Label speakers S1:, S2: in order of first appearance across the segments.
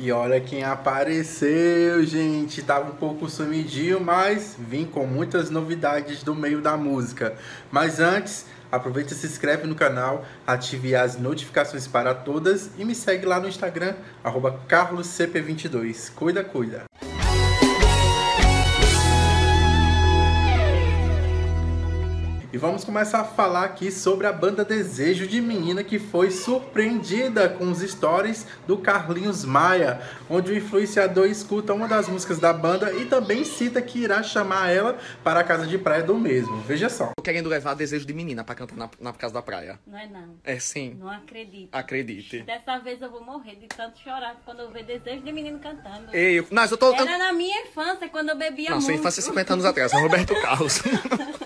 S1: E olha quem apareceu, gente. Tava um pouco sumidinho, mas vim com muitas novidades do meio da música. Mas antes, aproveita e se inscreve no canal, ative as notificações para todas e me segue lá no Instagram, carloscp22. Cuida, cuida. E vamos começar a falar aqui sobre a banda Desejo de Menina que foi surpreendida com os stories do Carlinhos Maia, onde o influenciador escuta uma das músicas da banda e também cita que irá chamar ela para a casa de praia do mesmo. Veja só.
S2: Tô querendo levar Desejo de Menina pra cantar na, na casa da praia.
S3: Não é não.
S2: É sim.
S3: Não acredito.
S2: Acredite.
S3: Dessa vez eu vou morrer de tanto chorar quando eu ver Desejo de Menino cantando.
S2: Ei, eu, mas eu tô.
S3: Era na minha infância, quando eu bebia
S2: Não,
S3: muito.
S2: sua infância é 50 anos atrás, é Roberto Carlos.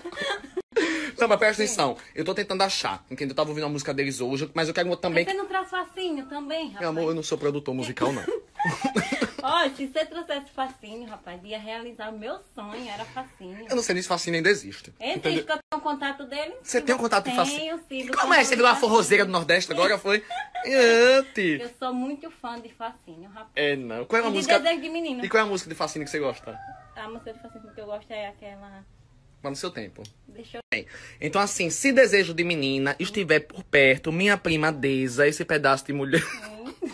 S2: Não, mas presta atenção. Eu tô tentando achar, entendeu? Eu tava ouvindo a música deles hoje, mas eu quero também.
S3: Você não traz facinho também, rapaz?
S2: Meu amor, eu não sou produtor musical, não.
S3: Ó, se você trouxesse facinho, rapaz, ia realizar o meu sonho, era facinho.
S2: Eu não sei nem se Facinho ainda existe.
S3: Existe
S2: entendeu?
S3: que eu tenho o contato dele.
S2: Você tem um contato de Facinho?
S3: Tenho,
S2: Como é? Você virou a forrozeira do Nordeste agora? Foi? Ante.
S3: Eu sou muito fã de Facinho, rapaz.
S2: É, não. Qual é a
S3: E de
S2: música.
S3: Desejo de Menino.
S2: E qual é a música de Facinho que você gosta?
S3: A música de Facinho que eu gosto é aquela...
S2: No seu tempo.
S3: Deixa eu...
S2: Bem, Então, assim, se desejo de menina estiver por perto, minha prima Deza, esse pedaço de mulher.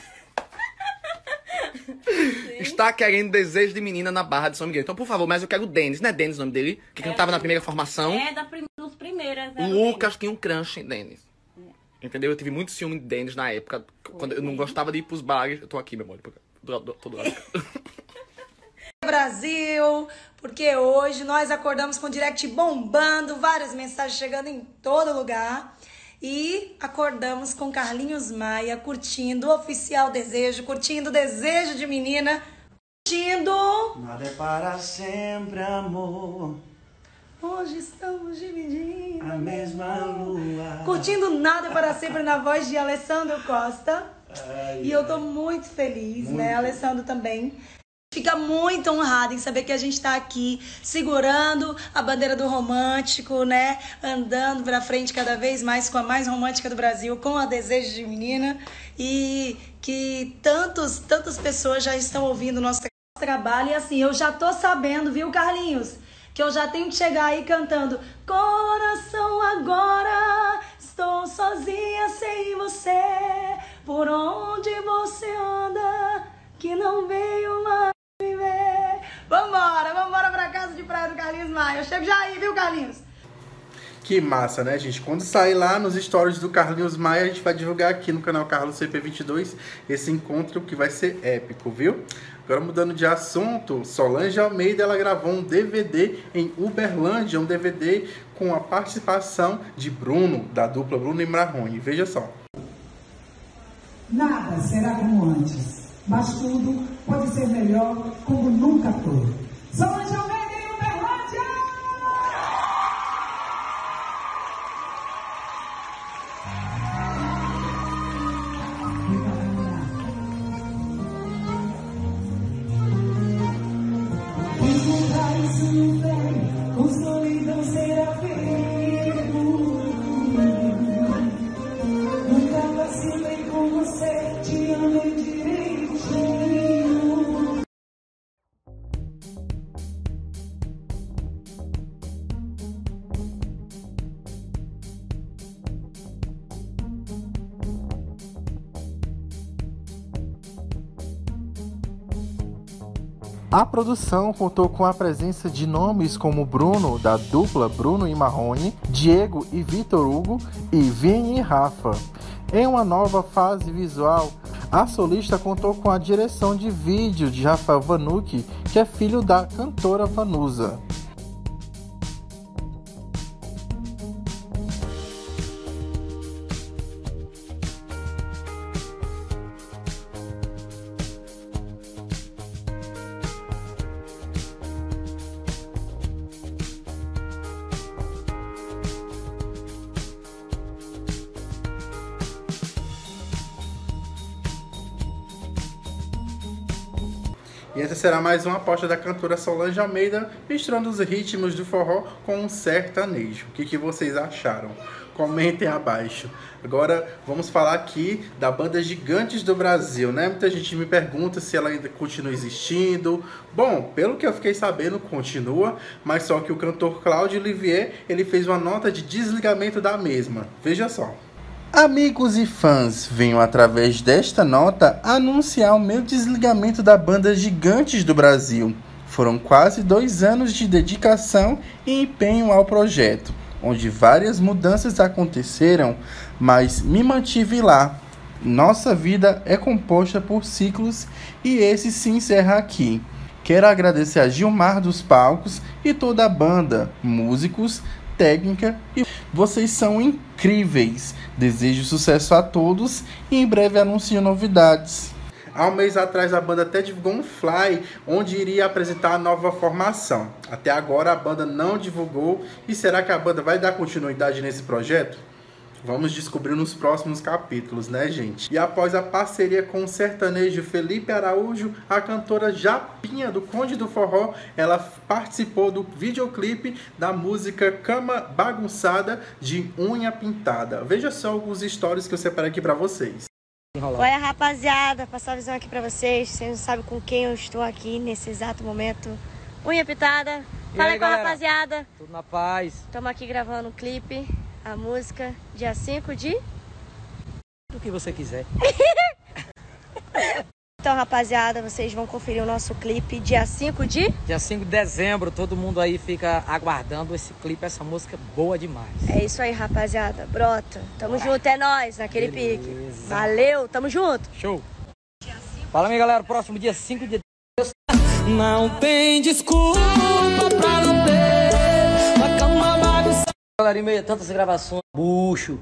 S2: Está querendo desejo de menina na Barra de São Miguel. Então, por favor, mas eu quero o Denis. Não é Denis o nome dele? Que cantava na primeira formação.
S3: É da prim... dos primeiros. né,
S2: O Lucas tinha um crush em Denis. Entendeu? Eu tive muito ciúme de Denis na época. Quando eu não gostava de ir pros bares. Eu tô aqui, meu amor. Tô, tô, tô do lado.
S4: Brasil, porque hoje nós acordamos com o direct bombando, várias mensagens chegando em todo lugar. E acordamos com Carlinhos Maia curtindo o oficial desejo, curtindo o desejo de menina, curtindo.
S5: Nada é para sempre, amor.
S4: Hoje estamos dividindo.
S5: A mesma lua.
S4: Curtindo Nada para Sempre na voz de Alessandro Costa.
S5: Ai,
S4: E eu tô muito feliz, né? Alessandro também. Fica muito honrada em saber que a gente tá aqui segurando a bandeira do romântico, né? Andando pra frente cada vez mais com a mais romântica do Brasil, com a Desejo de Menina. E que tantos, tantas pessoas já estão ouvindo o nosso tra- trabalho. E assim, eu já tô sabendo, viu, Carlinhos? Que eu já tenho que chegar aí cantando Coração agora, estou sozinha sem você. Por onde você anda, que não veio mais. Vambora, vambora pra casa de praia do Carlinhos Maia. Eu chego já aí, viu, Carlinhos?
S1: Que massa, né, gente? Quando sair lá nos stories do Carlinhos Maia, a gente vai divulgar aqui no canal Carlos CP22 esse encontro que vai ser épico, viu? Agora mudando de assunto, Solange Almeida ela gravou um DVD em Uberlândia, um DVD com a participação de Bruno, da dupla Bruno e Marrone. Veja só.
S6: Nada será como antes, mas tudo pode ser melhor como nunca foi. Solange Almeida em Uberlândia!
S1: A produção contou com a presença de nomes como Bruno, da dupla Bruno e Marrone, Diego e Vitor Hugo e Vini e Rafa. Em uma nova fase visual, a solista contou com a direção de vídeo de Rafael Vanucci, que é filho da cantora Vanusa. E essa será mais uma aposta da cantora Solange Almeida, misturando os ritmos do forró com um sertanejo. O que, que vocês acharam? Comentem abaixo. Agora vamos falar aqui da banda Gigantes do Brasil, né? Muita gente me pergunta se ela ainda continua existindo. Bom, pelo que eu fiquei sabendo, continua, mas só que o cantor Claudio Olivier, ele fez uma nota de desligamento da mesma. Veja só. Amigos e fãs, venho através desta nota anunciar o meu desligamento da banda Gigantes do Brasil. Foram quase dois anos de dedicação e empenho ao projeto, onde várias mudanças aconteceram, mas me mantive lá. Nossa vida é composta por ciclos e esse se encerra aqui. Quero agradecer a Gilmar dos Palcos e toda a banda, músicos, técnica e vocês são incríveis. Desejo sucesso a todos e em breve anuncio novidades. Há um mês atrás a banda até divulgou um fly onde iria apresentar a nova formação. Até agora a banda não divulgou e será que a banda vai dar continuidade nesse projeto? Vamos descobrir nos próximos capítulos, né, gente? E após a parceria com o sertanejo Felipe Araújo, a cantora Japinha do Conde do Forró, ela participou do videoclipe da música Cama Bagunçada de Unha Pintada. Veja só alguns stories que eu separei aqui para vocês.
S7: Oi, rapaziada, passar a visão aqui pra vocês. Vocês não sabem com quem eu estou aqui nesse exato momento. Unha Pitada. Fala
S8: aí,
S7: com a rapaziada.
S8: Tudo na paz.
S7: Estamos aqui gravando um clipe, a música, dia 5 de.
S8: Do que você quiser.
S7: Então, rapaziada, vocês vão conferir o nosso clipe dia 5 de.
S8: Dia 5 de dezembro, todo mundo aí fica aguardando esse clipe, essa música boa demais.
S7: É isso aí, rapaziada. Brota. Tamo junto, é nóis, naquele pique.
S8: Beleza.
S7: Valeu, tamo junto.
S8: Show! Fala aí, galera. Próximo dia 5 de Não tem desculpa pra não ter uma cama em meio tantas gravações, bucho.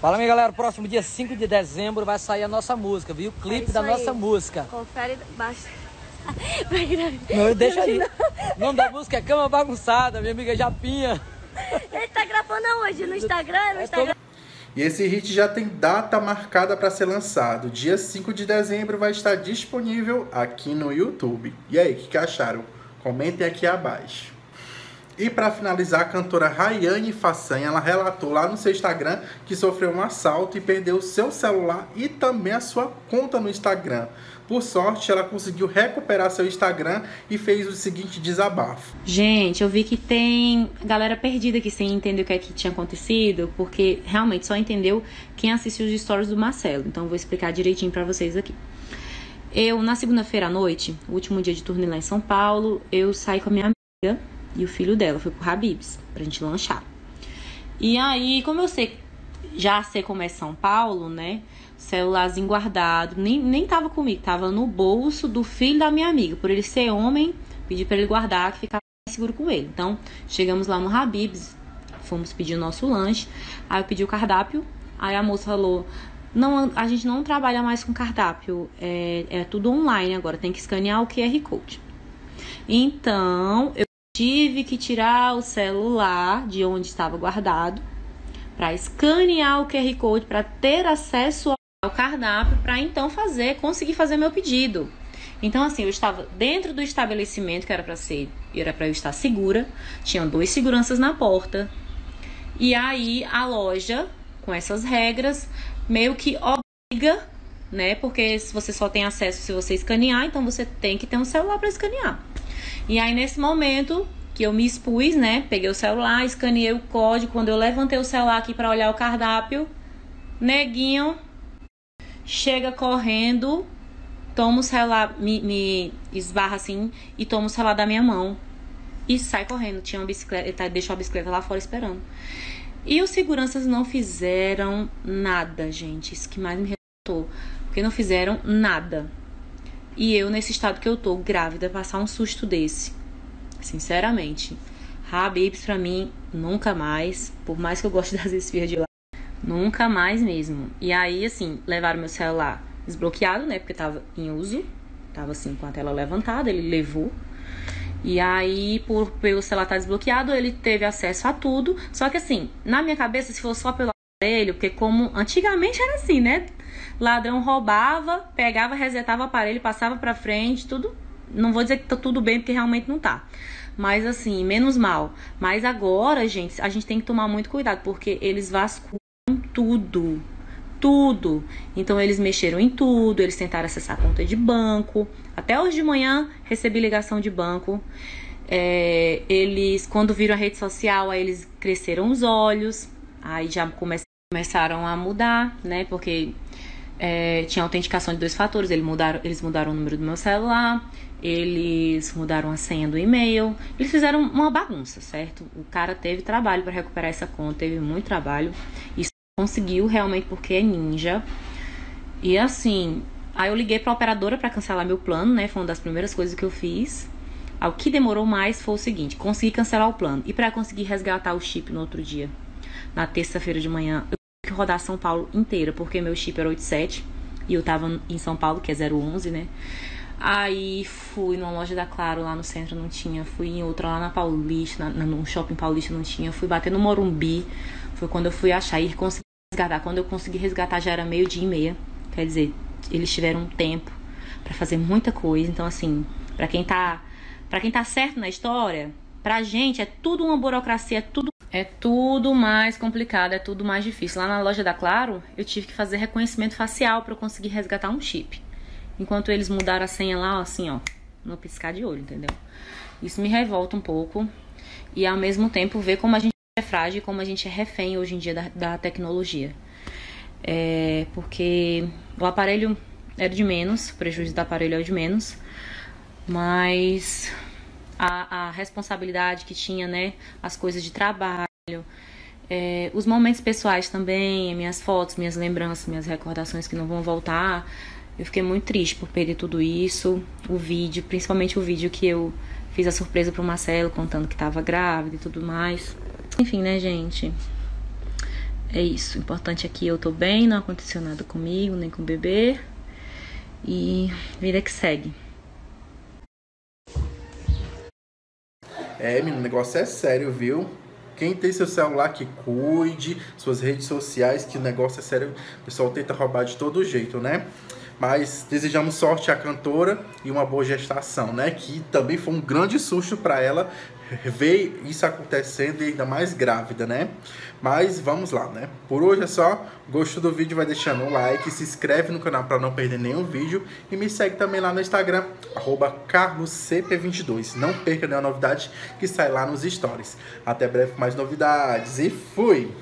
S8: Fala aí, galera. Próximo dia 5 de dezembro vai sair a nossa música, viu?
S7: É
S8: Clipe
S7: isso
S8: da
S7: aí.
S8: nossa música.
S7: Confere baixa.
S8: Não, deixa aí. O nome da música é Cama Bagunçada, minha amiga Japinha.
S7: Ele tá gravando aonde? No Instagram? No Instagram?
S1: E esse hit já tem data marcada para ser lançado. Dia 5 de dezembro vai estar disponível aqui no YouTube. E aí, o que, que acharam? Comentem aqui abaixo. E para finalizar, a cantora Rayane Façanha, ela relatou lá no seu Instagram que sofreu um assalto e perdeu o seu celular e também a sua conta no Instagram. Por sorte, ela conseguiu recuperar seu Instagram e fez o seguinte desabafo.
S9: Gente, eu vi que tem galera perdida aqui sem entender o que é que tinha acontecido, porque realmente só entendeu quem assistiu os stories do Marcelo. Então eu vou explicar direitinho pra vocês aqui. Eu, na segunda-feira à noite, último dia de turnê lá em São Paulo, eu saí com a minha amiga e o filho dela, foi pro Habib's, pra gente lanchar. E aí, como eu sei, já sei como é São Paulo, né? Celularzinho guardado, nem, nem tava comigo, tava no bolso do filho da minha amiga. Por ele ser homem, pedi pra ele guardar, que ficava mais seguro com ele. Então, chegamos lá no Habib's, fomos pedir o nosso lanche. Aí eu pedi o cardápio, aí a moça falou: Não, a gente não trabalha mais com cardápio, é, é tudo online agora, tem que escanear o QR Code. Então, eu tive que tirar o celular de onde estava guardado para escanear o QR Code para ter acesso ao cardápio para então fazer, conseguir fazer meu pedido. Então assim, eu estava dentro do estabelecimento que era para ser, era para eu estar segura. Tinham dois seguranças na porta. E aí a loja, com essas regras, meio que obriga, né? Porque se você só tem acesso se você escanear, então você tem que ter um celular para escanear. E aí nesse momento que eu me expus, né? Peguei o celular, escaneei o código. Quando eu levantei o celular aqui para olhar o cardápio, neguinho chega correndo, toma o celular, me, me esbarra assim e toma o celular da minha mão e sai correndo. Tinha uma bicicleta, ele tá, deixou a bicicleta lá fora esperando. E os seguranças não fizeram nada, gente. Isso que mais me revoltou. Porque não fizeram nada. E eu, nesse estado que eu tô, grávida, passar um susto desse. Sinceramente. Habibs pra mim, nunca mais. Por mais que eu goste das esfias de lá. Nunca mais mesmo. E aí, assim, levaram meu celular desbloqueado, né? Porque tava em uso. Tava assim, com a tela levantada, ele levou. E aí, por pelo celular estar desbloqueado, ele teve acesso a tudo. Só que assim, na minha cabeça, se fosse só pelo aparelho, porque como antigamente era assim, né? Ladrão roubava, pegava, resetava o aparelho, passava pra frente, tudo. Não vou dizer que tá tudo bem, porque realmente não tá. mas assim, menos mal. Mas agora, gente, a gente tem que tomar muito cuidado, porque eles vasculham tudo. Tudo. Então eles mexeram em tudo, eles tentaram acessar a conta de banco. Até hoje de manhã recebi ligação de banco. É, eles, quando viram a rede social, aí eles cresceram os olhos, aí já come começaram a mudar, né? Porque é, tinha autenticação de dois fatores. Eles mudaram, eles mudaram o número do meu celular, eles mudaram a senha do e-mail. Eles fizeram uma bagunça, certo? O cara teve trabalho para recuperar essa conta, teve muito trabalho. E conseguiu realmente porque é ninja. E assim, aí eu liguei para a operadora para cancelar meu plano, né? Foi uma das primeiras coisas que eu fiz. O que demorou mais foi o seguinte: consegui cancelar o plano. E para conseguir resgatar o chip no outro dia, na terça-feira de manhã, eu que rodar São Paulo inteira, porque meu chip era 87 e eu tava em São Paulo, que é 011, né? Aí fui numa loja da Claro lá no centro, não tinha. Fui em outra lá na Paulista, na, no shopping Paulista não tinha. Fui bater no Morumbi, foi quando eu fui achar e consegui resgatar. Quando eu consegui resgatar já era meio dia e meia. Quer dizer, eles tiveram tempo para fazer muita coisa. Então, assim, para quem tá. para quem tá certo na história, pra gente é tudo uma burocracia, é tudo é tudo mais complicado, é tudo mais difícil. Lá na loja da Claro, eu tive que fazer reconhecimento facial para conseguir resgatar um chip. Enquanto eles mudaram a senha lá, assim, ó, no piscar de olho, entendeu? Isso me revolta um pouco. E ao mesmo tempo ver como a gente é frágil como a gente é refém hoje em dia da, da tecnologia. É, porque o aparelho era de menos, o prejuízo do aparelho é de menos, mas a, a responsabilidade que tinha, né? As coisas de trabalho, é, os momentos pessoais também, minhas fotos, minhas lembranças, minhas recordações que não vão voltar. Eu fiquei muito triste por perder tudo isso. O vídeo, principalmente o vídeo que eu fiz a surpresa pro Marcelo contando que tava grávida e tudo mais. Enfim, né, gente? É isso. O importante é que eu tô bem, não aconteceu nada comigo, nem com o bebê. E vida que segue.
S1: É, menino, o negócio é sério, viu? Quem tem seu celular que cuide, suas redes sociais, que o negócio é sério, o pessoal tenta roubar de todo jeito, né? Mas desejamos sorte à cantora e uma boa gestação, né? Que também foi um grande susto para ela ver isso acontecendo e ainda mais grávida, né? Mas vamos lá, né? Por hoje é só. Gostou do vídeo? Vai deixando um like, se inscreve no canal para não perder nenhum vídeo e me segue também lá no Instagram, carloscp22. Não perca nenhuma novidade que sai lá nos stories. Até breve com mais novidades e fui!